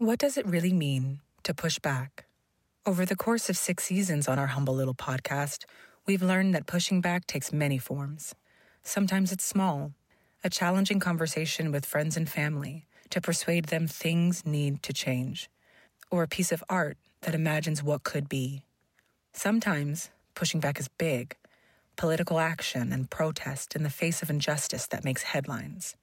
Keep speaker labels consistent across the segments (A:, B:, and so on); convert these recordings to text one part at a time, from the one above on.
A: What does it really mean to push back? Over the course of six seasons on our humble little podcast, we've learned that pushing back takes many forms. Sometimes it's small, a challenging conversation with friends and family to persuade them things need to change, or a piece of art that imagines what could be. Sometimes pushing back is big, political action and protest in the face of injustice that makes headlines.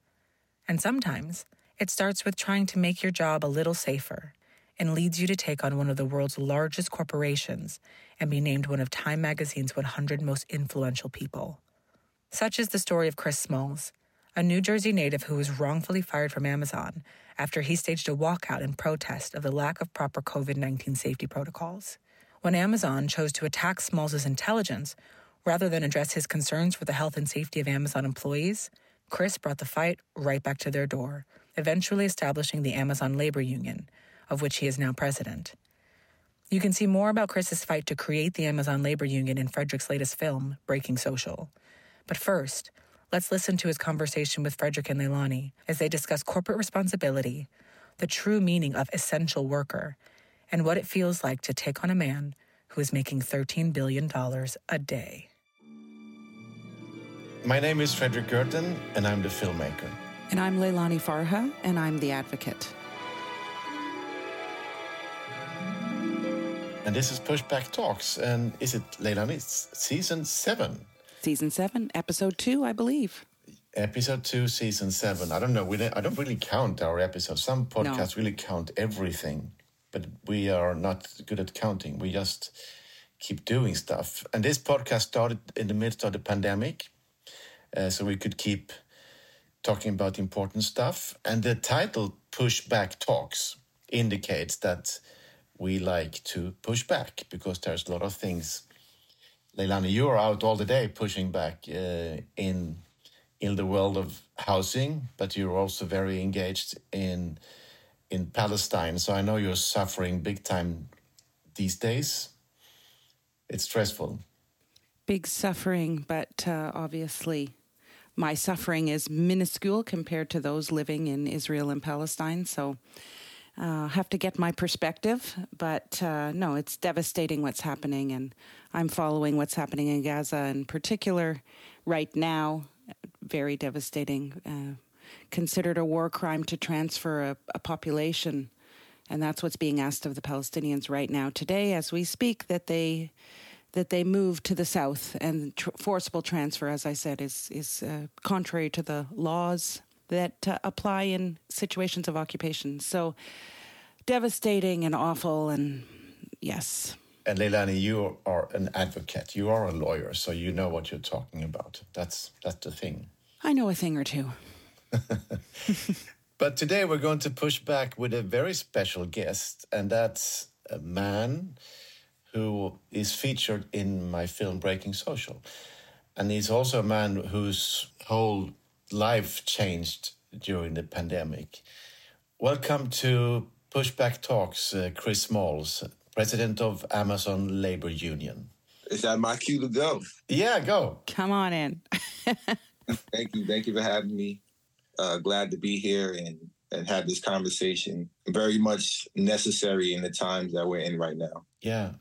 A: And sometimes it starts with trying to make your job a little safer and leads you to take on one of the world's largest corporations and be named one of Time magazine's 100 most influential people. Such is the story of Chris Smalls, a New Jersey native who was wrongfully fired from Amazon after he staged a walkout in protest of the lack of proper COVID 19 safety protocols. When Amazon chose to attack Smalls' intelligence rather than address his concerns for the health and safety of Amazon employees, Chris brought the fight right back to their door, eventually establishing the Amazon Labor Union, of which he is now president. You can see more about Chris's fight to create the Amazon Labor Union in Fredrik's latest film, Breaking Social. But first, let's listen to his conversation with Fredrik and Leilani as they discuss corporate responsibility, the true meaning of essential worker, and what it feels like to take on a man who is making $13 billion a day.
B: My name is Fredrik Gertten, and I'm the filmmaker.
C: And I'm Leilani Farha, and I'm the advocate.
B: And this is Pushback Talks. And is it Leilani? It's season seven.
C: Season seven, episode two, I believe.
B: Episode two, season seven. I don't know. We don't, I don't really count our episodes. Some podcasts no. really count everything, but we are not good at counting. We just keep doing stuff. And this podcast started in the midst of the pandemic, uh, so we could keep talking about important stuff. And the title, Pushback Talks, indicates that we like to push back because there's a lot of things. Leilani, you are out all the day pushing back uh, in in the world of housing, but you're also very engaged in in Palestine. So I know you're suffering big time these days. It's stressful.
C: Big suffering, but uh, obviously my suffering is minuscule compared to those living in Israel and Palestine. So uh, have to get my perspective, but uh, no, it's devastating what's happening, and I'm following what's happening in Gaza in particular right now. Very devastating. Uh, considered a war crime to transfer a, a, population, and that's what's being asked of the Palestinians right now today, as we speak, that they that they move to the south and tr- forcible transfer, as I said, is is uh, contrary to the laws that uh, apply in situations of occupation. So devastating and awful, and yes.
B: And Leilani, you are an advocate. You are a lawyer, so you know what you're talking about. That's that's the thing.
C: I know a thing or two.
B: but today we're going to push back with a very special guest, and that's a man who is featured in my film Breaking Social. And he's also a man whose whole life changed during the pandemic. Welcome to Pushback Talks, uh, Chris Smalls, president of Amazon Labor Union.
D: Is that my cue to go?
B: Yeah, go.
C: Come on in.
D: thank you. Thank you for having me. Uh, glad to be here and, and have this conversation. Very much necessary in the times that we're in right now.
B: Yeah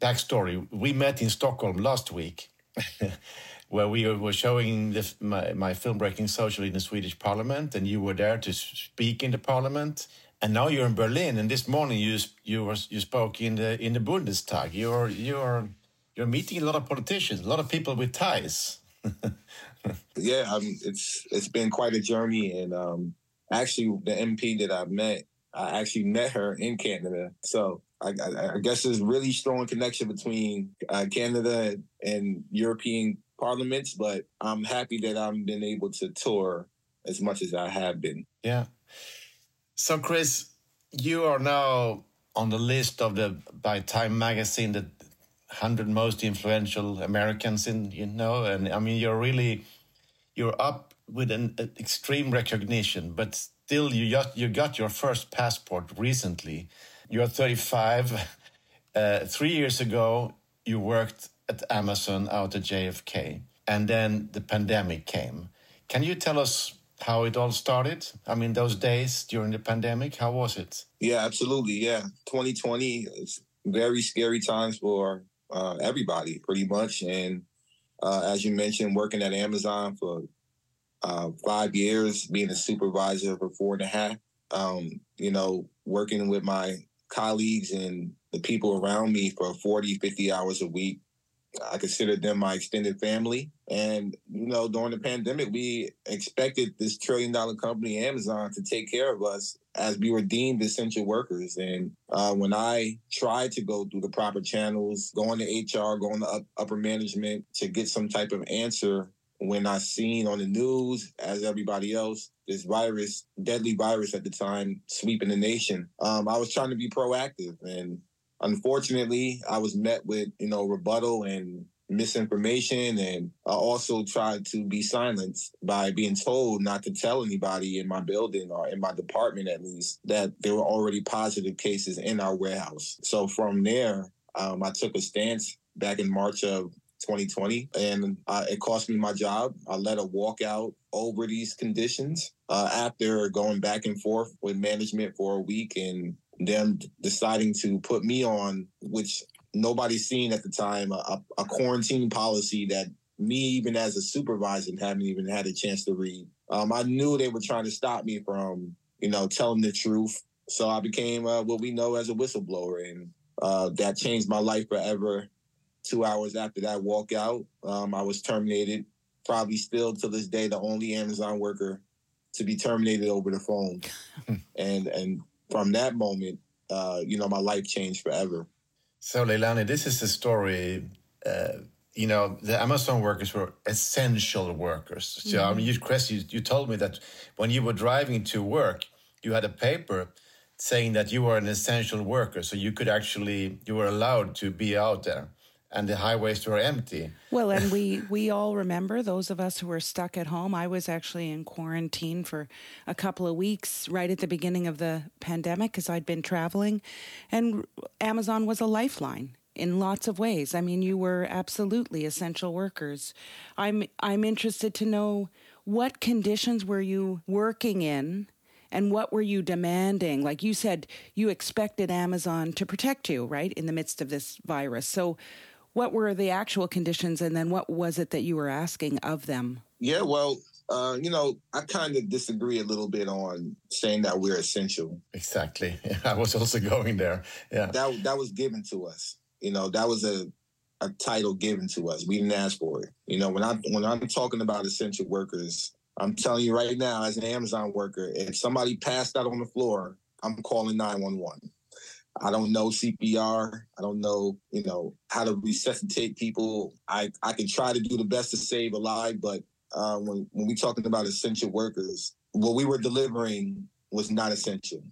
B: backstory we met in Stockholm last week. where we were showing my, my film Breaking Social in the Swedish Parliament, and you were there to speak in the Parliament. And now you're in Berlin, and this morning you you were you spoke in the in the Bundestag. You're you're you're meeting a lot of politicians, a lot of people with ties.
D: yeah, um, it's it's been quite a journey, and um, actually, the MP that I met, I actually met her in Canada. So I, I, guess there's really strong connection between uh, Canada and European parliaments, but I'm happy that I've been able to tour as much as I have been.
B: Yeah. So, Chris, you are now on the list of the by Time Magazine the hundred most influential Americans in you know, and I mean you're really you're up with an, an extreme recognition, but still you just you got your first passport recently. You're 35. Uh, three years ago, you worked at Amazon out at JFK, and then the pandemic came. Can you tell us how it all started? I mean, those days during the pandemic, how was it?
D: Yeah, absolutely. Yeah, 2020 is very scary times for uh, everybody, pretty much. And uh, as you mentioned, working at Amazon for uh, five years, being a supervisor for four and a half. Um, you know, working with my colleagues and the people around me for 40, 50 hours a week. I consider them my extended family. And, you know, during the pandemic, we expected this trillion dollar company, Amazon, to take care of us as we were deemed essential workers. And uh, when I tried to go through the proper channels, going to HR, going to up, upper management to get some type of answer, when I seen on the news, as everybody else, this virus, deadly virus at the time, sweeping the nation, um, I was trying to be proactive. And unfortunately, I was met with, you know, rebuttal and misinformation and I also tried to be silenced by being told not to tell anybody in my building or in my department at least that there were already positive cases in our warehouse. So from there, um, I took a stance back in March of 2020 and uh, it cost me my job. I led a walkout over these conditions uh, after going back and forth with management for a week and them deciding to put me on, which nobody seen at the time a, a, quarantine policy that me, even as a supervisor, haven't even had a chance to read. Um, I knew they were trying to stop me from, you know, telling the truth. So I became uh, what we know as a whistleblower, and uh, that changed my life forever. Two hours after that walkout, um, I was terminated. Probably still to this day, the only Amazon worker to be terminated over the phone. and and from that moment, uh, you know, my life changed forever.
B: So, Leilani, this is the story. Uh, you know, the Amazon workers were essential workers. So, mm -hmm. I mean, you, Chris, you, you told me that when you were driving to work, you had a paper saying that you were an essential worker, so you could actually you were allowed to be out there and the highways were empty.
C: Well, and we we all remember those of us who were stuck at home. I was actually in quarantine for a couple of weeks right at the beginning of the pandemic because I'd been traveling, and Amazon was a lifeline in lots of ways. I mean, you were absolutely essential workers. I'm I'm interested to know what conditions were you working in and what were you demanding? Like you said, you expected Amazon to protect you, right, in the midst of this virus. So, what were the actual conditions and then what was it that you were asking of them?
D: Yeah well uh, you know i kind of disagree a little bit on saying that we're essential.
B: Exactly. I was also going there. Yeah.
D: That, that was given to us. You know that was a a title given to us. We didn't ask for it. You know when i when i'm talking about essential workers i'm telling you right now as an amazon worker if somebody passed out on the floor i'm calling 911 I don't know CPR. I don't know, you know, how to resuscitate people. I, I can try to do the best to save a life, but uh, when when we talking about essential workers, what we were delivering was not essential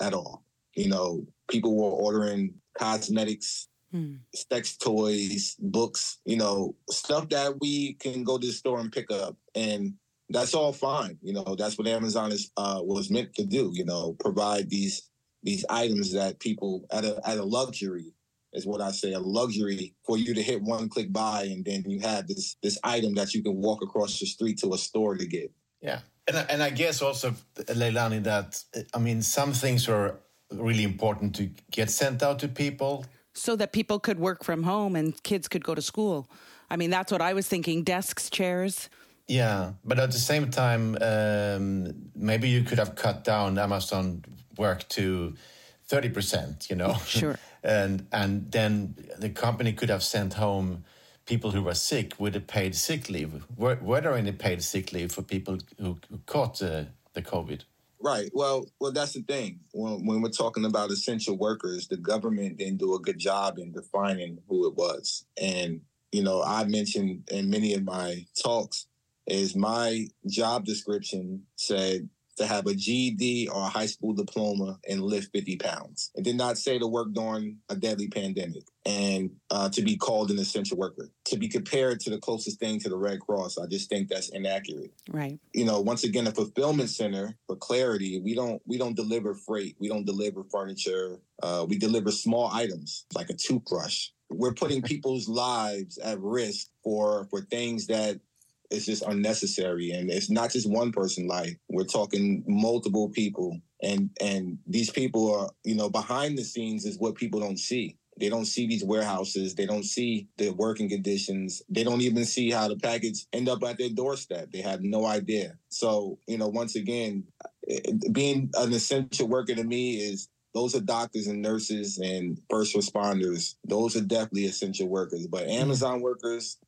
D: at all. You know, people were ordering cosmetics, hmm. sex toys, books, you know, stuff that we can go to the store and pick up, and that's all fine. You know, that's what Amazon is uh, was meant to do. You know, provide these these items that people at a at a luxury is what I say a luxury for you to hit one click buy and then you have this this item that you can walk across the street to a store to get.
B: Yeah, and and I guess also Leilani that I mean some things are really important to get sent out to people
C: so that people could work from home and kids could go to school. I mean that's what I was thinking: desks, chairs.
B: Yeah, but at the same time, um, maybe you could have cut down Amazon work to 30%, you know?
C: Sure.
B: and, and then the company could have sent home people who were sick with a paid sick leave. Were, were there any paid sick leave for people who, who caught uh, the COVID?
D: Right. Well, well, that's the thing. When, when we're talking about essential workers, the government didn't do a good job in defining who it was. And, you know, I mentioned in many of my talks is my job description said to have a GED or a high school diploma and lift 50 pounds. It did not say to work during a deadly pandemic and uh, to be called an essential worker. To be compared to the closest thing to the Red Cross, I just think that's inaccurate.
C: Right.
D: You know, once again, a fulfillment center for clarity, we don't we don't deliver freight, we don't deliver furniture, uh, we deliver small items like a toothbrush. We're putting people's lives at risk for for things that it's just unnecessary. And it's not just one person life. We're talking multiple people. And and these people are you know behind the scenes is what people don't see. They don't see these warehouses. They don't see the working conditions. They don't even see how the package end up at their doorstep. They have no idea. So you know once again being an essential worker to me is those are doctors and nurses and first responders. Those are definitely essential workers. But mm-hmm. amazon workers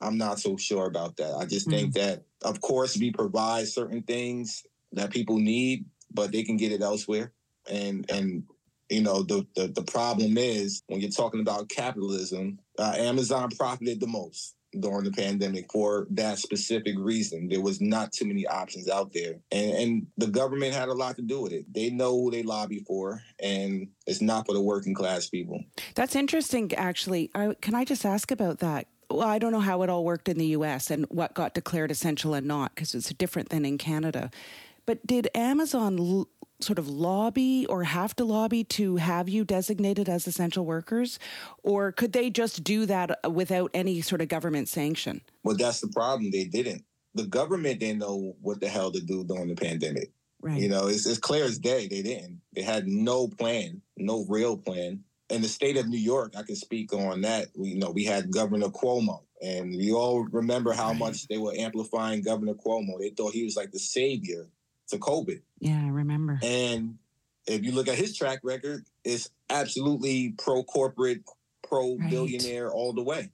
D: i'm not so sure about that i just mm-hmm. think that of course we provide certain things that people need but they can get it elsewhere. And and you know the the, the problem is when you're talking about capitalism, uh, Amazon profited the most during the pandemic for that specific reason. There was not too many options out there. And, and the government had a lot to do with it. They know who they lobby for, and it's not for the working class people.
C: That's interesting, actually. I, can I just ask about that? Well, I don't know how it all worked in the US and what got declared essential and not, because it's different than in Canada. But did Amazon l- sort of lobby or have to lobby to have you designated as essential workers? Or could they just do that uh, without any sort of government sanction?
D: Well, that's the problem. They didn't. The government didn't know what the hell to do during the pandemic. Right. You know, it's, it's clear as day they didn't. They had no plan, no real plan. In the state of New York, I can speak on that. We, you know, we had Governor Cuomo, and we all remember how right. much they were amplifying Governor Cuomo. They thought he was like the savior to COVID.
C: Yeah, I remember.
D: And if you look at his track record, it's absolutely pro corporate, pro billionaire right. all the way.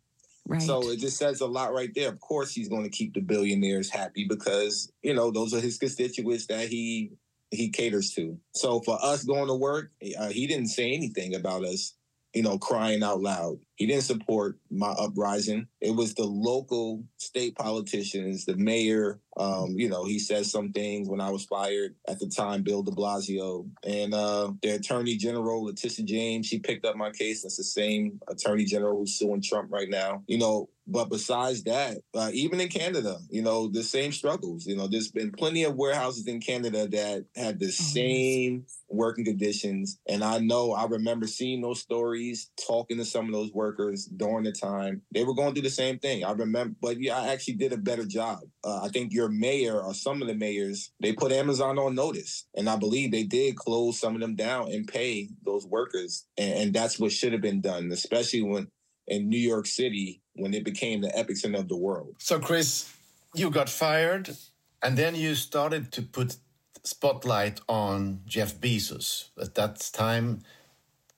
D: Right. So it just says a lot right there. Of course, he's going to keep the billionaires happy because you know those are his constituents that he he caters to. So for us going to work, uh, he didn't say anything about us you know, crying out loud. He didn't support my uprising. It was the local state politicians, the mayor. Um, you know, he said some things when I was fired at the time, Bill de Blasio. And uh, the attorney general, Letitia James, she picked up my case. That's the same attorney general who's suing Trump right now. You know, but besides that, uh, even in Canada, you know, the same struggles. You know, there's been plenty of warehouses in Canada that had the oh, same working conditions. And I know I remember seeing those stories, talking to some of those workers during the time. They were going through the same thing. I remember, but yeah, I actually did a better job. Uh, I think your mayor or some of the mayors, they put Amazon on notice. And I believe they did close some of them down and pay those workers. And, and that's what should have been done, especially when in New York City when it became the epicenter of the world.
B: So, Chris, you got fired, and then you started to put spotlight on Jeff Bezos. At that time,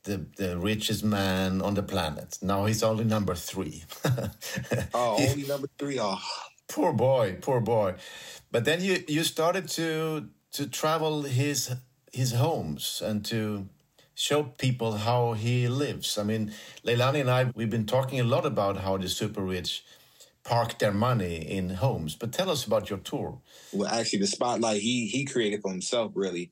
B: the the richest man on the planet. Now he's only number three.
D: oh, only number three. Oh,
B: poor boy, poor boy. But then you you started to to travel his his homes and to show people how he lives. I mean, Leilani and I, we've been talking a lot about how the super rich park their money in homes. But tell us about your tour.
D: Well, actually, the spotlight he he created for himself, really.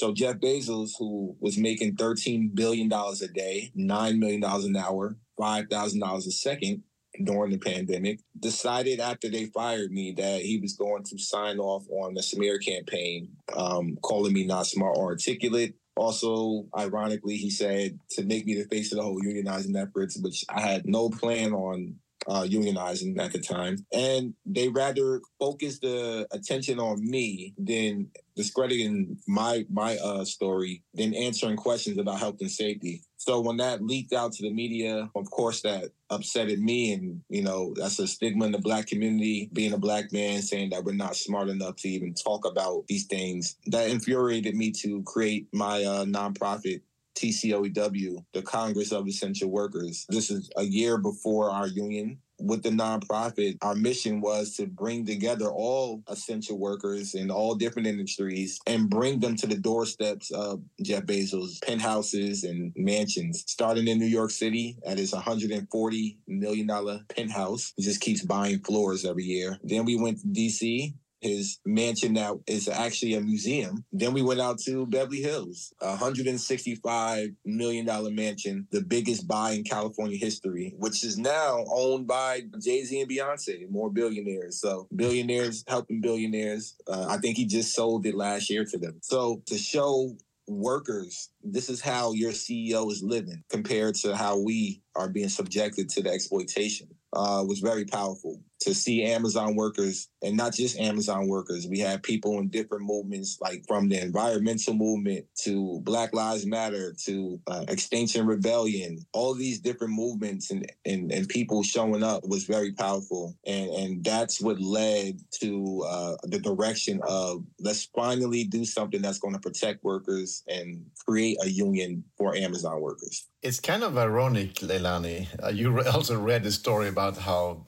D: So Jeff Bezos, who was making thirteen billion dollars a day, nine million dollars an hour, five thousand dollars a second during the pandemic, decided after they fired me that he was going to sign off on the smear campaign, um, calling me not smart or articulate, also, ironically, he said to make me the face of the whole unionizing efforts, which I had no plan on uh, unionizing at the time. And they rather focused the attention on me than discrediting my my uh, story than answering questions about health and safety. So when that leaked out to the media, of course that upsetted me and you know that's a stigma in the black community being a black man saying that we're not smart enough to even talk about these things that infuriated me to create my uh, nonprofit TCOEW, the Congress of Essential Workers. This is a year before our union. With the nonprofit, our mission was to bring together all essential workers in all different industries and bring them to the doorsteps of Jeff Bezos' penthouses and mansions. Starting in New York City at his $140 million penthouse, he just keeps buying floors every year. Then we went to DC his mansion that is actually a museum. Then we went out to Beverly Hills, a $165 million mansion, the biggest buy in California history, which is now owned by Jay Z and Beyonce, more billionaires. So billionaires helping billionaires. Uh, I think he just sold it last year to them. So to show workers, this is how your CEO is living compared to how we are being subjected to the exploitation uh, was very powerful. To see Amazon workers and not just Amazon workers. We had people in different movements, like from the environmental movement to Black Lives Matter to uh, Extinction Rebellion. All these different movements and, and and people showing up was very powerful, and and that's what led to uh, the direction of let's finally do something that's going to protect workers and create a union for Amazon workers.
B: It's kind of ironic, Leilani. Uh, you also read the story about how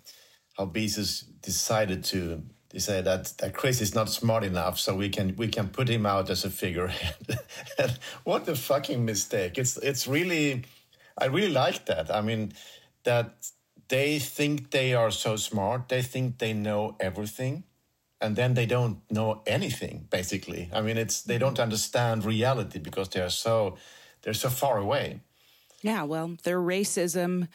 B: how Bezos decided to say that, that Chris is not smart enough, so we can we can put him out as a figurehead. what a fucking mistake! It's it's really, I really like that. I mean, that they think they are so smart, they think they know everything, and then they don't know anything. Basically, I mean, it's they don't understand reality because they are so they're so far away.
C: Yeah, well, their racism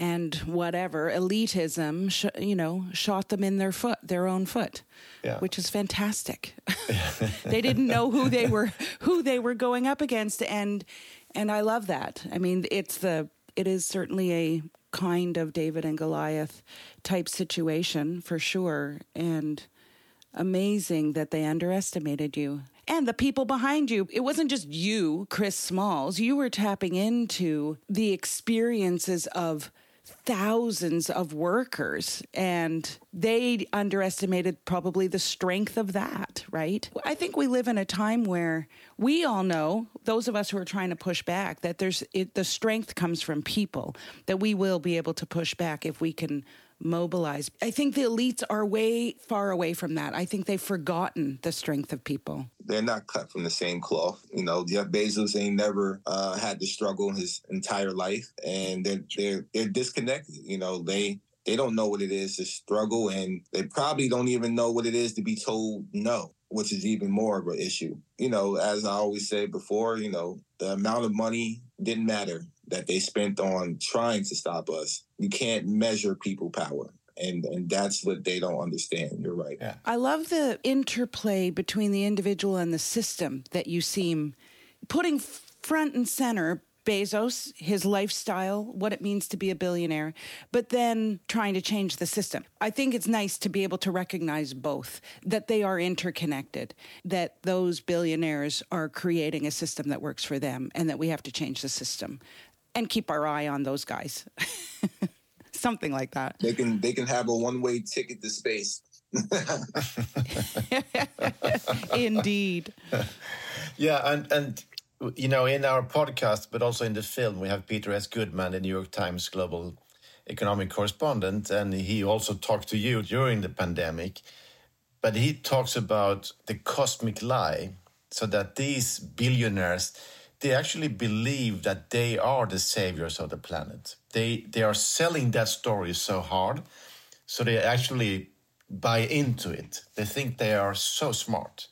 C: and whatever elitism, sh- you know, shot them in their foot, their own foot, yeah. which is fantastic. they didn't know who they were, who they were going up against, and and I love that. I mean, it's the it is certainly a kind of David and Goliath type situation for sure, and amazing that they underestimated you and the people behind you. It wasn't just you, Chris Smalls. You were tapping into the experiences of thousands of workers and they underestimated probably the strength of that, right? I think we live in a time where we all know, those of us who are trying to push back, that there's it, the strength comes from people, that we will be able to push back if we can mobilize. I think the elites are way far away from that. I think they've forgotten the strength of people.
D: They're not cut from the same cloth. You know, Jeff Bezos ain't never uh, had to struggle his entire life, and they're they're they're disconnected. You know, they they don't know what it is to struggle, and they probably don't even know what it is to be told no, which is even more of an issue. You know, as I always say before, you know, the amount of money didn't matter that they spent on trying to stop us. You can't measure people power. And, and that's what they don't understand. You're right.
C: Yeah. I love the interplay between the individual and the system that you seem putting front and center Bezos, his lifestyle, what it means to be a billionaire, but then trying to change the system. I think it's nice to be able to recognize both, that they are interconnected, that those billionaires are creating a system that works for them, and that we have to change the system and keep our eye on those guys. Something like that.
D: They can they can have a one way ticket to space.
C: Indeed.
B: Yeah, and and you know, in our podcast, but also in the film, we have Peter S. Goodman, the New York Times global economic correspondent, and he also talked to you during the pandemic. But he talks about the cosmic lie, so that these billionaires they actually believe that they are the saviors of the planet. They they are selling that story so hard, so they actually buy into it. They think they are so smart,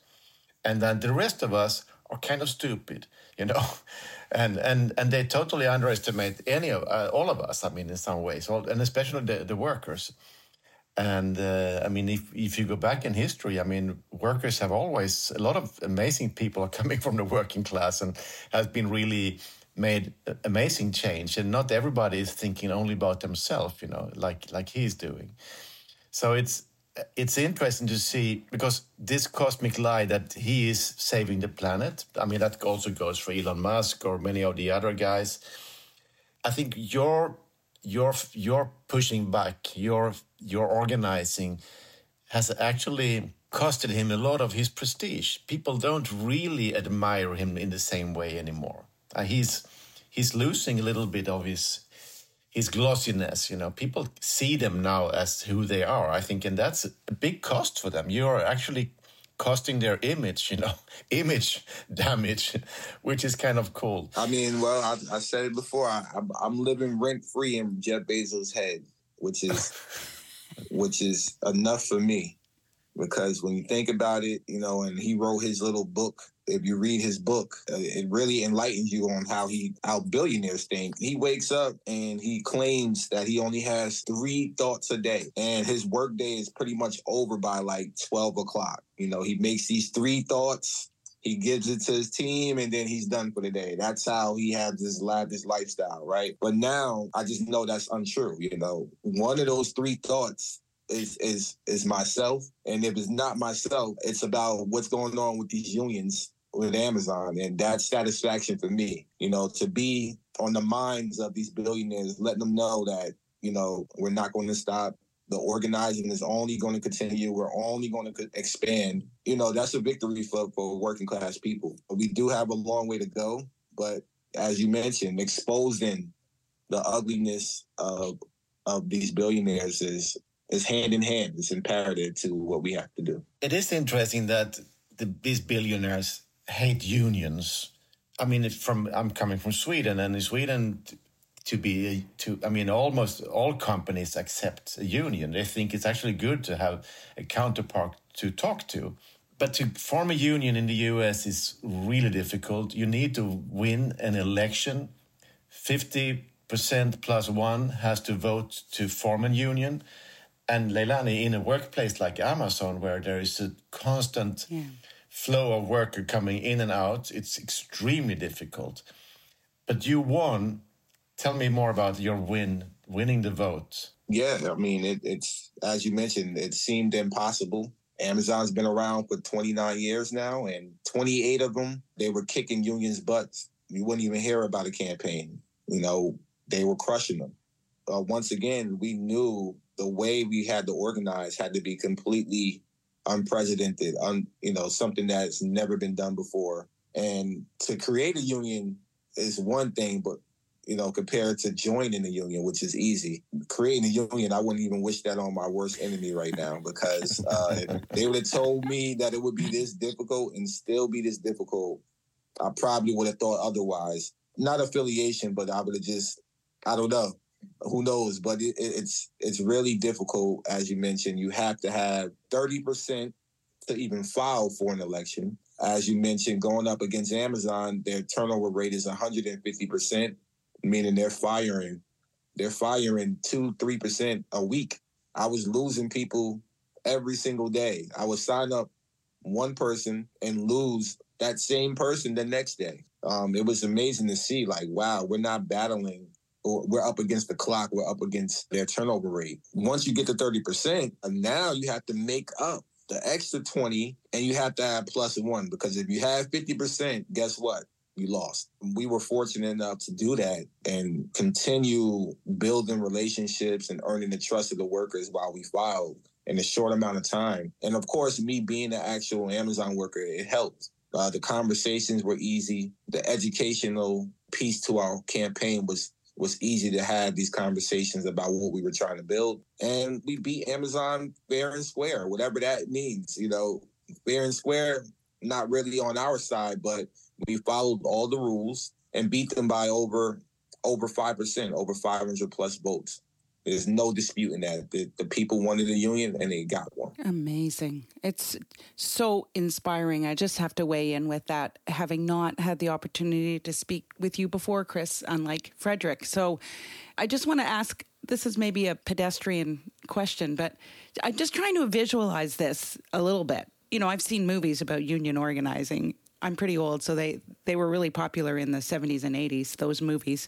B: and then the rest of us are kind of stupid, you know, and and and they totally underestimate any of uh, all of us. I mean, in some ways, all, and especially the the workers. And uh, I mean, if, if you go back in history, I mean, workers have always, a lot of amazing people are coming from the working class and has been really made amazing change. And not everybody is thinking only about themselves, you know, like, like he's doing. So it's, it's interesting to see because this cosmic lie that he is saving the planet. I mean, that also goes for Elon Musk or many of the other guys. I think your your your pushing back, your your organizing has actually costed him a lot of his prestige. People don't really admire him in the same way anymore. Uh, he's he's losing a little bit of his his glossiness. You know, people see them now as who they are. I think, and that's a big cost for them. You are actually costing their image, you know, image damage, which is kind of cool.
D: I mean, well, I, I said it before. I, am living rent free in Jeff Bezos' head, which is which is enough for me. Because when you think about it, you know, and he wrote his little book. If you read his book, uh, it really enlightens you on how he how billionaires think. He wakes up and he claims that he only has three thoughts a day, and his workday is pretty much over by like twelve o'clock. You know, he makes these three thoughts he gives it to his team and then he's done for the day. That's how he has this lavish lifestyle, right? But now I just know that's untrue. You know, one of those three thoughts is is is myself. And if it's not myself, it's about what's going on with these unions with Amazon. And that's satisfaction for me, you know, to be on the minds of these billionaires, letting them know that, you know, we're not going to stop. The organizing is only going to continue. We're only going to expand. You know, that's a victory for, for working class people. We do have a long way to go, but as you mentioned, exposing the ugliness of of these billionaires is is hand in hand. It's imperative to what we have to do.
B: It is interesting that the, these billionaires hate unions. I mean, from I'm coming from Sweden, and in Sweden, to be to I mean, almost all companies accept a union. They think it's actually good to have a counterpart to talk to. But to form a union in the US is really difficult. You need to win an election. 50% plus one has to vote to form a union. And Leilani, in a workplace like Amazon, where there is a constant yeah. Flow of worker coming in and out, it's extremely difficult. But you won. Tell me more about your win, winning the vote.
D: Yeah, I mean, it, it's as you mentioned, it seemed impossible. Amazon's been around for 29 years now, and 28 of them they were kicking unions' butts. You wouldn't even hear about a campaign. You know, they were crushing them. Uh, once again, we knew the way we had to organize had to be completely unprecedented, un, you know, something that's never been done before. And to create a union is one thing, but you know, compared to joining the union, which is easy. Creating a union, I wouldn't even wish that on my worst enemy right now because uh, they would have told me that it would be this difficult and still be this difficult. I probably would have thought otherwise. Not affiliation, but I would have just, I don't know who knows? But it, it's it's really difficult, as you mentioned. You have to have thirty percent to even file for an election. As you mentioned, going up against Amazon, their turnover rate is one hundred and fifty percent, meaning they're firing they're firing two three percent a week. I was losing people every single day. I would sign up one person and lose that same person the next day. Um, it was amazing to see, like, wow, we're not battling we're up against the clock. We're up against their turnover rate. Once you get to 30%, now you have to make up the extra 20 and you have to add plus one because if you have 50%, guess what? You lost. We were fortunate enough to do that and continue building relationships and earning the trust of the workers while we filed in a short amount of time. And of course, me being an actual Amazon worker, it helped. Uh, the conversations were easy. The educational piece to our campaign was was easy to have these conversations about what we were trying to build. And we beat Amazon fair and square, whatever that means. You know, fair and square, not really on our side, but we followed all the rules and beat them by over over five percent, over 500 plus votes. There's no disputing that. The, the people wanted a union and they got one.
C: Amazing. It's so inspiring. I just have to weigh in with that, having not had the opportunity to speak with you before, Chris, unlike Fredrik. So I just want to ask this is maybe a pedestrian question, but I'm just trying to visualize this a little bit. You know, I've seen movies about union organizing I'm pretty old, so they they were really popular in the 70s and 80s. Those movies.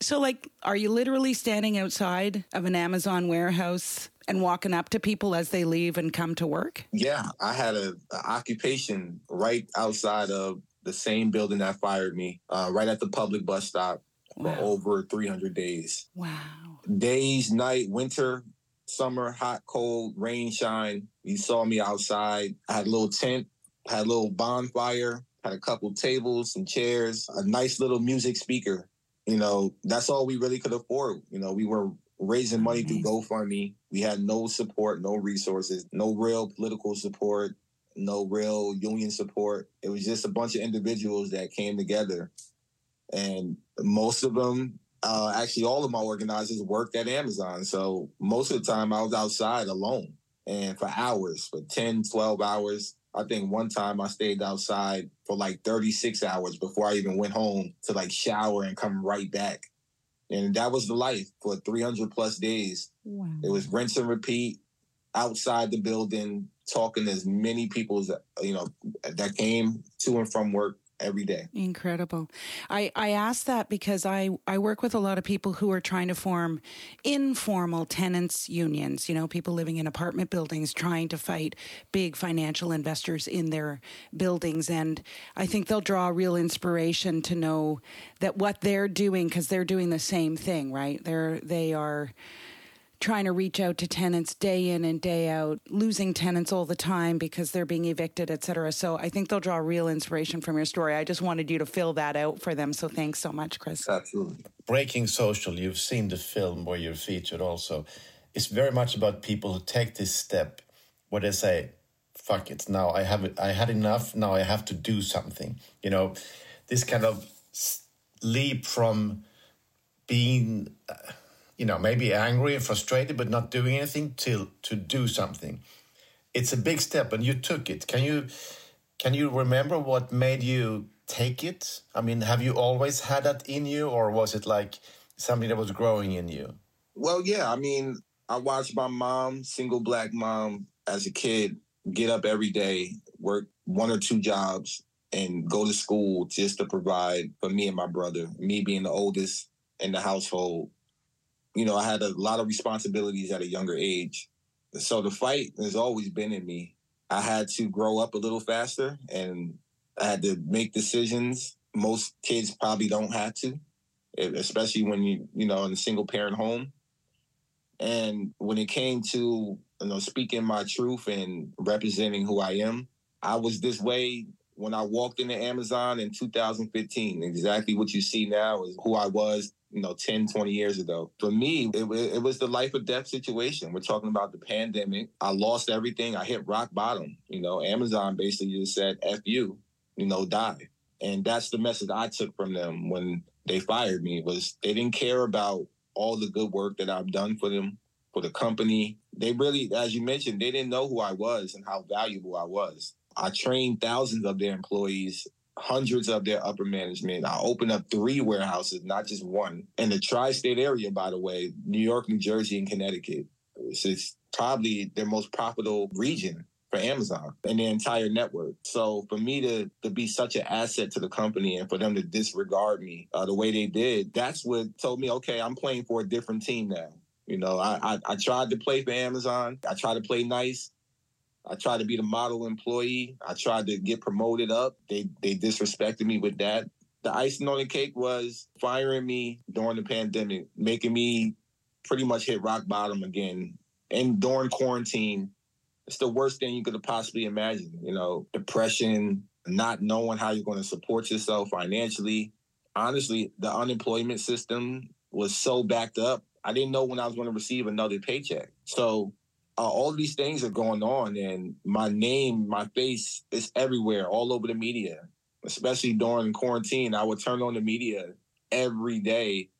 C: So, like, are you literally standing outside of an Amazon warehouse and walking up to people as they leave and come to work?
D: Yeah, I had a, a occupation right outside of the same building that fired me, uh, right at the public bus stop wow. for over 300 days.
C: Wow.
D: Days, night, winter, summer, hot, cold, rain, shine. You saw me outside. I had a little tent, had a little bonfire, had a couple tables, some chairs, a nice little music speaker. You know, that's all we really could afford. You know, we were raising money through GoFundMe. We had no support, no resources, no real political support, no real union support. It was just a bunch of individuals that came together. And most of them, uh, actually, all of my organizers worked at Amazon. So most of the time I was outside alone and for hours, for 10, 12 hours. I think one time I stayed outside for like 36 hours before I even went home to like shower and come right back. And that was the life for 300 plus days. Wow. It was rinse and repeat outside the building, talking to as many people as, you know, that came to and from work every day.
C: Incredible. I, I ask that because I, I work with a lot of people who are trying to form informal tenants unions, you know, people living in apartment buildings trying to fight big financial investors in their buildings. And I think they'll draw real inspiration to know that what they're doing, because they're doing the same thing, right? They're, they are trying to reach out to tenants day in and day out, losing tenants all the time because they're being evicted, et cetera. So I think they'll draw real inspiration from your story. I just wanted you to fill that out for them. So thanks so much, Chris.
D: Absolutely.
B: Breaking Social, you've seen the film where you're featured also. It's very much about people who take this step where they say, fuck it, now I have it, I had enough, now I have to do something. You know, this kind of leap from being. Uh, you know, maybe angry and frustrated, but not doing anything till to do something. It's a big step, and you took it. Can you can you remember what made you take it? I mean, have you always had that in you, or was it like something that was growing in you?
D: Well, yeah. I mean, I watched my mom, single black mom, as a kid, get up every day, work one or two jobs, and go to school just to provide for me and my brother. Me being the oldest in the household, you know, I had a lot of responsibilities at a younger age. So the fight has always been in me. I had to grow up a little faster and I had to make decisions most kids probably don't have to, especially when you, you know, in a single parent home. And when it came to, you know, speaking my truth and representing who I am, I was this way when I walked into Amazon in 2015. Exactly what you see now is who I was you know 10 20 years ago. For me it, it was the life or death situation. We're talking about the pandemic. I lost everything. I hit rock bottom you know. Amazon basically just said f you you know die. And that's the message i took from them when they fired me was they didn't care about all the good work that i've done for them for the company. They really as you mentioned they didn't know who i was and how valuable i was. I trained thousands of their employees hundreds of their upper management. I opened up three warehouses, not just one. In the tri state area, by the way, New York, New Jersey, and Connecticut. It's, probably their most profitable region for Amazon and their entire network. So for me to to be such an asset to the company and for them to disregard me uh, the way they did, that's what told me, okay, I'm playing for a different team now. You know, I, I, I tried to play for Amazon. I tried to play nice. I tried to be the model employee. I tried to get promoted up. They they disrespected me with that. The icing on the cake was firing me during the pandemic, making me pretty much hit rock bottom again. And during quarantine, it's the worst thing you could have possibly imagined. You know, depression, not knowing how you're going to support yourself financially. Honestly, the unemployment system was so backed up. I didn't know when I was going to receive another paycheck. So uh, all these things are going on and my name my face is everywhere all over the media especially during quarantine. I would turn on the media every day.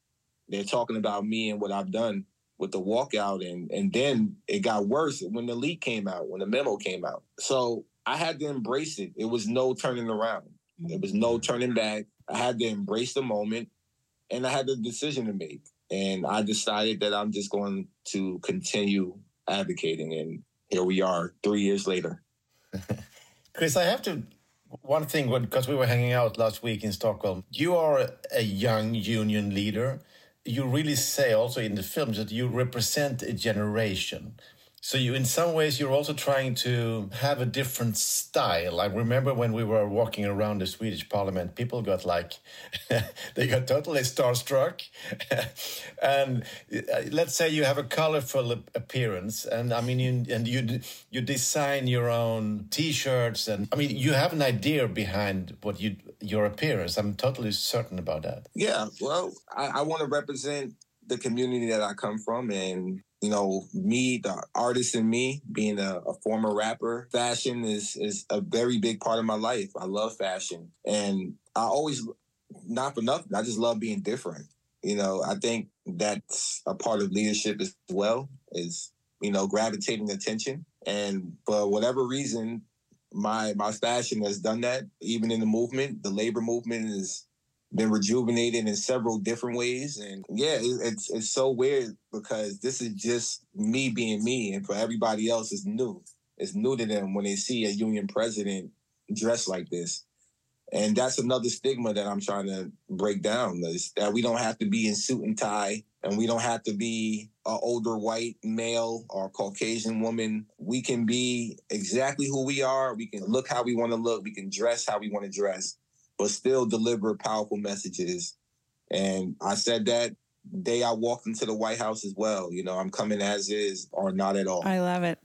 D: They're talking about me and what i've done with the walkout and and then it got worse when the leak came out when the memo came out. So i had to embrace it. It was no turning around. It was no turning back. I had to embrace the moment and i had the decision to make. And i decided that i'm just going to continue advocating. And here we are three years later.
B: Chris, I have to. One thing, because we were hanging out last week in Stockholm, you are a young union leader. You really say also in the films that you represent a generation. So you, in some ways, you're also trying to have a different style. I remember when we were walking around the Swedish Parliament, people got like, they got totally starstruck. and uh, let's say you have a colorful appearance, and I mean, you, and you you design your own T-shirts, and I mean, you have an idea behind what you your appearance. I'm totally certain about that.
D: Yeah, well, I, I want to represent the community that I come from, and you know, me, the artist in me, being a, a, former rapper, fashion is is a very big part of my life. I love fashion, and I always, not for nothing, I just love being different. You know, I think that's a part of leadership as well. Is you know, gravitating attention, and for whatever reason, my my fashion has done that. Even in the movement, the labor movement is been rejuvenated in several different ways. And yeah, it's it's so weird because this is just me being me, and for everybody else, it's new. It's new to them when they see a union president dressed like this. And that's another stigma that I'm trying to break down is that we don't have to be in suit and tie and we don't have to be an older white male or Caucasian woman. We can be exactly who we are. We can look how we want to look. We can dress how we want to dress, but still deliver powerful messages. And I said that day I walked into the White House as well. You know, I'm coming as is or not at all.
C: I love it.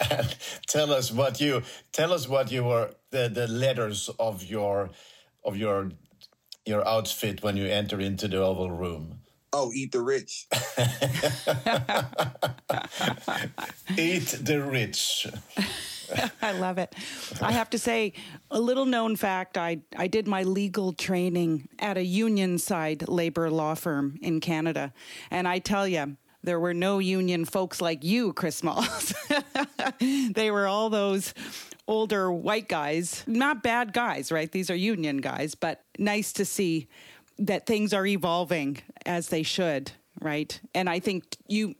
B: tell us what you tell us what you were the, the letters of your of your your outfit when you enter into the Oval Room.
D: Oh, eat the rich.
B: eat the rich.
C: I love it. I have to say, a little known fact I, I did my legal training at a union side labor law firm in Canada. And I tell you, there were no union folks like you, Chris Smalls. they were all those older white guys, not bad guys, right? These are union guys, but nice to see that things are evolving as they should, right? And I think you,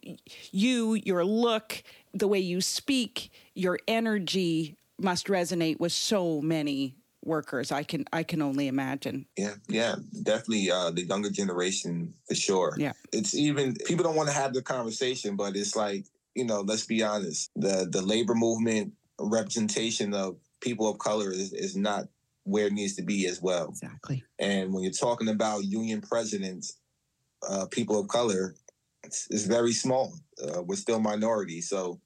C: you, your look, the way you speak, your energy must resonate with so many workers. I can I can only imagine.
D: Yeah, yeah, definitely uh, the younger generation for sure.
C: Yeah,
D: it's even people don't want to have the conversation, but it's like you know, let's be honest, the the labor movement representation of people of color is, is not where it needs to be as well.
C: Exactly.
D: And when you're talking about union presidents, uh, people of color, it's, it's very small. Uh, we're still minority, so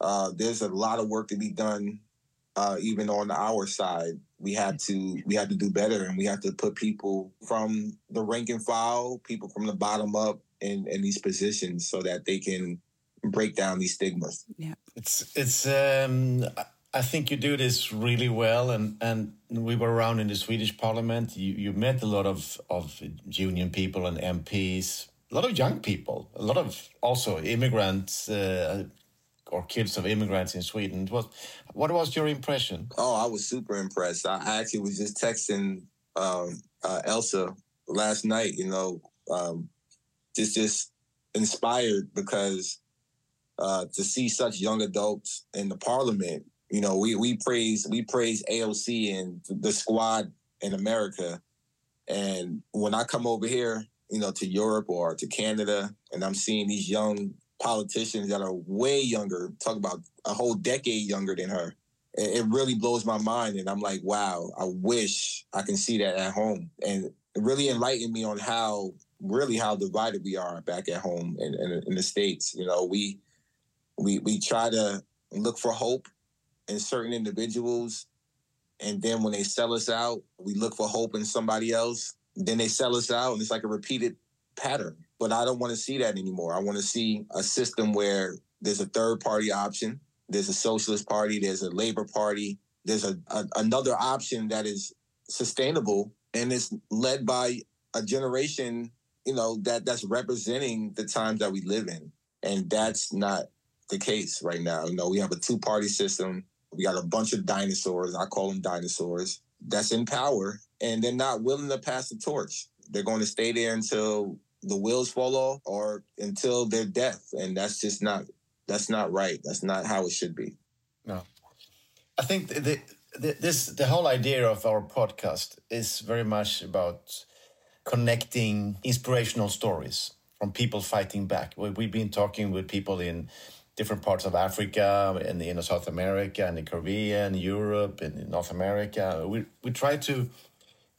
D: uh, there's a lot of work to be done. Uh, even on our side, we have to we have to do better, and we have to put people from the rank and file, people from the bottom up, in in these positions, so that they can break down these stigmas.
C: Yeah,
B: it's it's. Um, I think you do this really well, and and we were around in the Swedish Parliament. You you met a lot of of union people and MPs, a lot of young people, a lot of also immigrants. Uh, or kids of immigrants in Sweden. What what was your impression?
D: Oh, I was super impressed. I actually was just texting um, uh, Elsa last night. You know, um, just just inspired because uh, to see such young adults in the parliament. You know, we we praise we praise AOC and the squad in America, and when I come over here, you know, to Europe or to Canada, and I'm seeing these young politicians that are way younger, talk about a whole decade younger than her. It, really blows my mind. And I'm like, wow, I wish I can see that at home. And it really enlightened me on how, really how divided we are back at home in, in, in the States. You know, we, we, we try to look for hope in certain individuals. And then when they sell us out, we look for hope in somebody else. Then they sell us out, and it's like a repeated pattern. But I don't want to see that anymore. I want to see a system where there's a third party option, there's a socialist party, there's a labor party, there's a, a another option that is sustainable and is led by a generation, you know, that that's representing the times that we live in. And that's not the case right now. You know, we have a two party system. We got a bunch of dinosaurs. I call them dinosaurs that's in power and they're not willing to pass the torch. They're going to stay there until the wheels fall off or until their death. And that's just not that's not right. That's not how it should be.
B: No. I think the, the this the whole idea of our podcast is very much about connecting inspirational stories from people fighting back. We've been talking with people in different parts of Africa, in, in South America, and the Caribbean, Europe, in North America. We we try to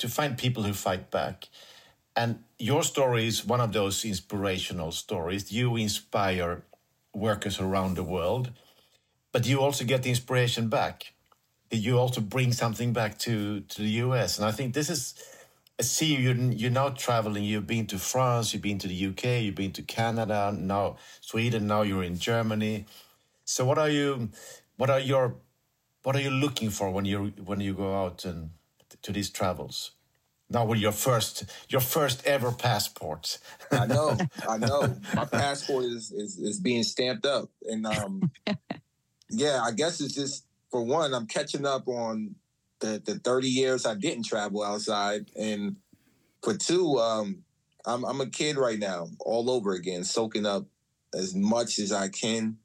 B: to find people who fight back. And your story is one of those inspirational stories. You inspire workers around the world, but you also get the inspiration back. You also bring something back to, to the US. And I think this is, I see you, you're now traveling. You've been to France, you've been to the UK, you've been to Canada, now Sweden, now you're in Germany. So what are you, what are your, what are you looking for when you when you go out and to these travels? Now with your first your first ever passport.
D: I know, I know. My passport is, is is being stamped up, and um, yeah, I guess it's just for one, I'm catching up on the the 30 years I didn't travel outside, and for two, um, I'm I'm a kid right now, all over again, soaking up as much as I can.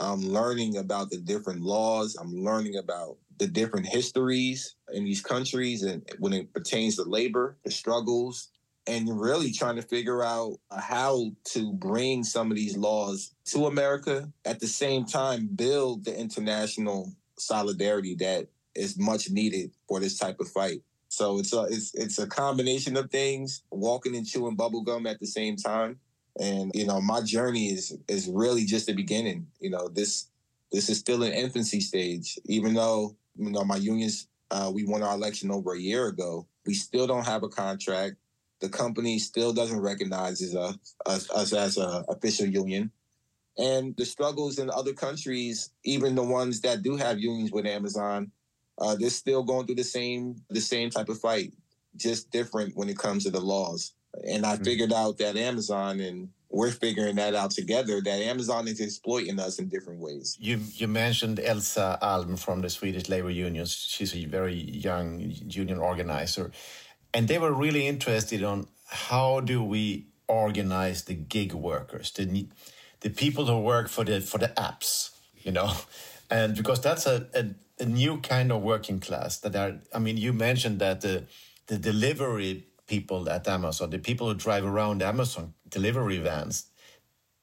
D: I'm learning about the different laws. I'm learning about the different histories in these countries and when it pertains to labor, the struggles, and really trying to figure out how to bring some of these laws to America at the same time build the international solidarity that is much needed for this type of fight. So it's a it's it's a combination of things, walking and chewing bubble gum at the same time. And you know, my journey is is really just the beginning. You know, this this is still an infancy stage. Even though you know my unions, uh, we won our election over a year ago. We still don't have a contract. The company still doesn't recognize us, us, us as an official union. And the struggles in other countries, even the ones that do have unions with Amazon, uh, they're still going through the same the same type of fight, just different when it comes to the laws. And I mm-hmm. figured out that Amazon and we're figuring that out together that Amazon is exploiting us in different ways.
B: You you mentioned Elsa Alm from the Swedish labor unions. She's a very young union organizer, and they were really interested on how do we organize the gig workers, the the people who work for the for the apps, you know, and because that's a, a, a new kind of working class that are. I mean, you mentioned that the the delivery people at Amazon, the people who drive around Amazon delivery vans,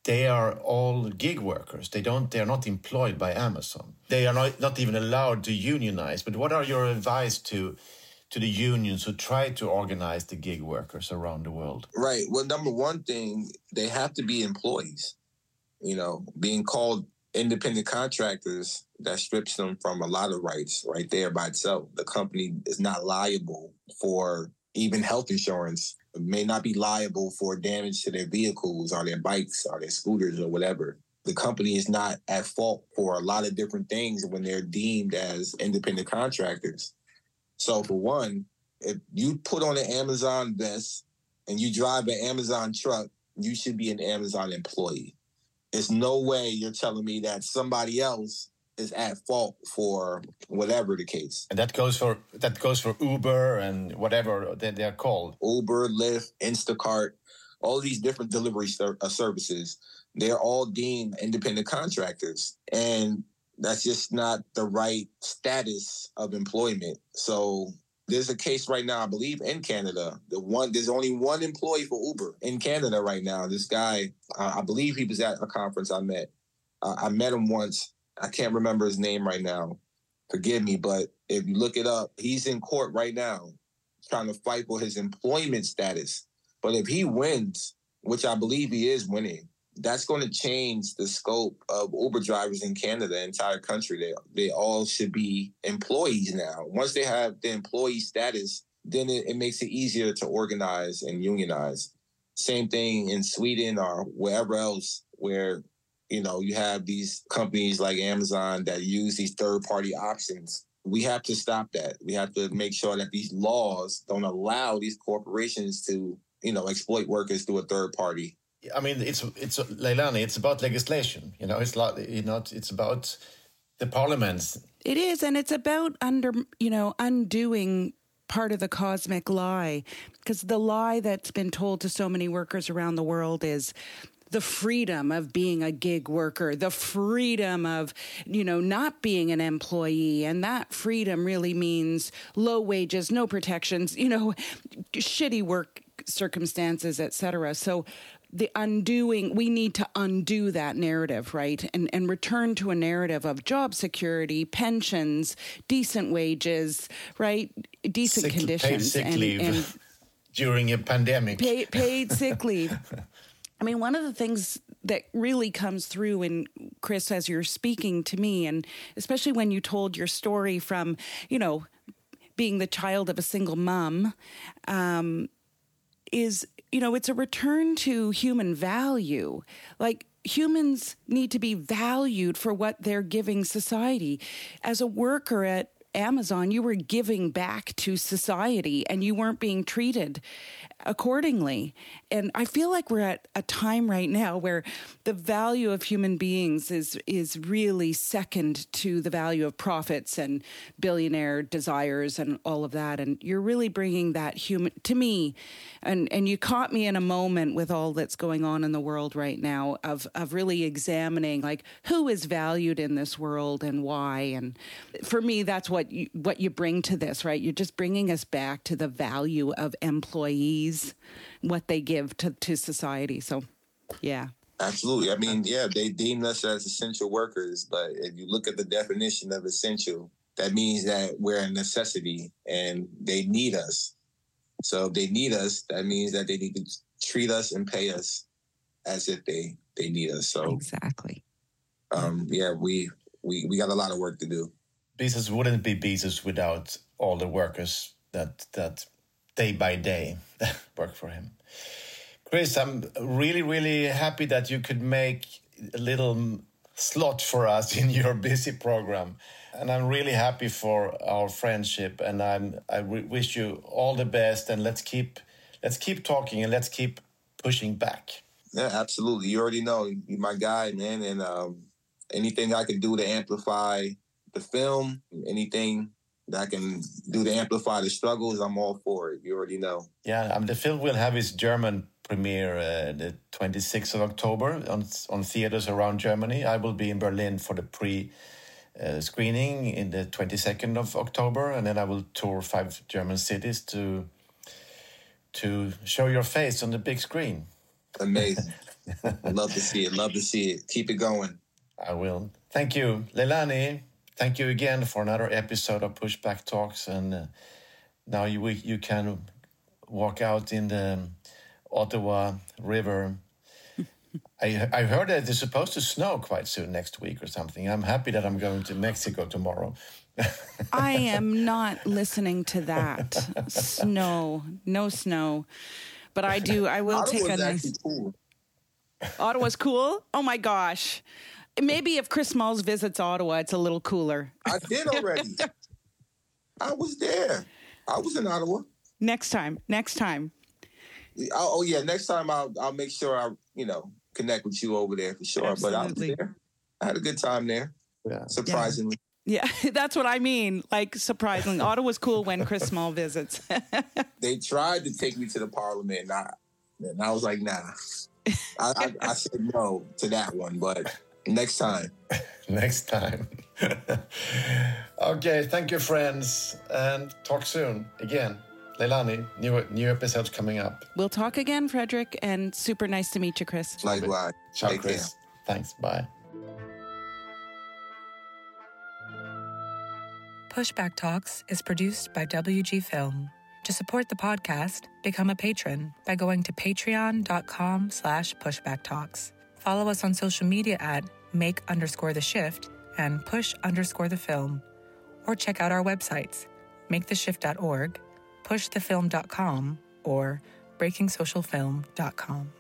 B: they are all gig workers. They don't. They are not employed by Amazon. They are not, not even allowed to unionize. But what are your advice to to the unions who try to organize the gig workers around the world?
D: Right. Well, number one thing, they have to be employees. You know, being called independent contractors that strips them from a lot of rights right there by itself. The company is not liable for even health insurance may not be liable for damage to their vehicles or their bikes or their scooters or whatever. The company is not at fault for a lot of different things when they're deemed as independent contractors. So, for one, if you put on an Amazon vest and you drive an Amazon truck, you should be an Amazon employee. There's no way you're telling me that somebody else is at fault for whatever the case.
B: And that goes for that goes for Uber and whatever they, they're called.
D: Uber, Lyft, Instacart, all these different delivery ser- uh, services. They're all deemed independent contractors, and that's just not the right status of employment. So there's a case right now, I believe, in Canada. The one there's only one employee for Uber in Canada right now. This guy, uh, I believe he was at a conference I met. Uh, I met him once I can't remember his name right now. Forgive me, but if you look it up, he's in court right now trying to fight for his employment status. But if he wins, which I believe he is winning, that's going to change the scope of Uber drivers in Canada, the entire country. They they all should be employees now. Once they have the employee status, then it, it makes it easier to organize and unionize. Same thing in Sweden or wherever else where you know, you have these companies like Amazon that use these third party options. We have to stop that. We have to make sure that these laws don't allow these corporations to, you know, exploit workers through a third party.
B: I mean, it's it's Leilani. It's about legislation. You know, it's like you know, it's about the parliaments.
C: It is, and it's about under you know undoing part of the cosmic lie because the lie that's been told to so many workers around the world is the freedom of being a gig worker, the freedom of, you know, not being an employee. And that freedom really means low wages, no protections, you know, shitty work circumstances, etc. So the undoing we need to undo that narrative right and and return to a narrative of job security pensions decent wages right decent sick, conditions
B: paid sick and, leave and during a pandemic
C: pay, paid sick leave I mean, one of the things that really comes through in Chris as you're speaking to me, and especially when you told your story from, you know, being the child of a single mom, um, is, you know, it's a return to human value. Like, humans need to be valued for what they're giving society. As a worker at Amazon, you were giving back to society and you weren't being treated accordingly. And I feel like we're at a time right now where the value of human beings is is really second to the value of profits and billionaire desires and all of that. And you're really bringing that human to me. And and you caught me in a moment with all that's going on in the world right now of of really examining like who is valued in this world and why. And for me, that's what you, what you bring to this, right? You're just bringing us back to the value of employees, what they give to, to society. So, yeah.
D: Absolutely. I mean, yeah, they deem us as essential workers, but if you look at the definition of essential, that means that we're a necessity and they need us. So if they need us, that means that they need to treat us and pay us as if they they need us. So
C: exactly.
D: Um, yeah, we we we got a lot of work to do.
B: Bezos wouldn't be Bezos without all the workers that that day by day work for him. Chris, I'm really, really happy that you could make a little slot for us in your busy program. And I'm really happy for our friendship. And I'm, I wish you all the best. And let's keep, let's keep talking and let's keep pushing back.
D: Yeah, absolutely. You already know you're my guy, man. And um, anything I can do to amplify the film, anything that I can do to amplify the struggles, I'm all for it. You already know.
B: Yeah, um, the film will have its German premiere uh, the 26th of October on on theaters around Germany. I will be in Berlin for the pre uh, screening in the 22nd of October, and then I will tour five German cities to to show your face on the big screen.
D: Amazing. Love to see it. Love to see it. Keep it going.
B: I will. Thank you, Leilani thank you again for another episode of Pushback Talks. And uh, now you you can walk out in the Ottawa River. I I heard that it's supposed to snow quite soon next week or something. I'm happy that I'm going to Mexico tomorrow.
C: I am not listening to that. Snow, no snow. But I do. I will
D: Ottawa's
C: take a nice.
D: Cool.
C: Ottawa's cool. Oh my gosh. Maybe if Chris Smalls visits Ottawa, it's a little cooler.
D: I did already. I was there. I was in Ottawa.
C: Next time. Next time.
D: Oh, oh yeah. Next time I'll I'll make sure I you know connect with you over there for sure. Absolutely. But I was there. I had a good time there. Yeah. Surprisingly.
C: Yeah. yeah, that's what I mean. Like surprisingly, Ottawa's cool when Chris Small visits.
D: they tried to take me to the Parliament, and I, and I was like, nah. I, I, I said no to that one, but Next time.
B: Next time. okay, thank you, friends, and talk soon again. Leilani, new new episodes coming up.
C: We'll talk again, Fredrik, and super nice to meet you, Chris.
D: Likewise.
B: Ciao, Take Chris. Care. Thanks. Bye.
A: Pushback Talks is produced by WG Film. To support the podcast, become a patron by going to patreon.com slash pushbacktalks. Follow us on social media at make underscore the shift and push underscore the film. Or check out our websites, maketheshift.org, pushthefilm.com, or breakingsocialfilm.com.